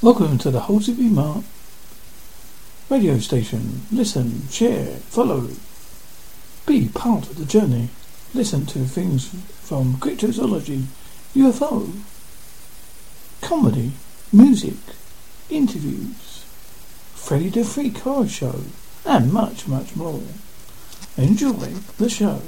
Welcome to the Halsey Mark radio station. Listen, share, follow. Be part of the journey. Listen to things from cryptozoology, UFO, comedy, music, interviews, Freddy the Free Card Show, and much, much more. Enjoy the show.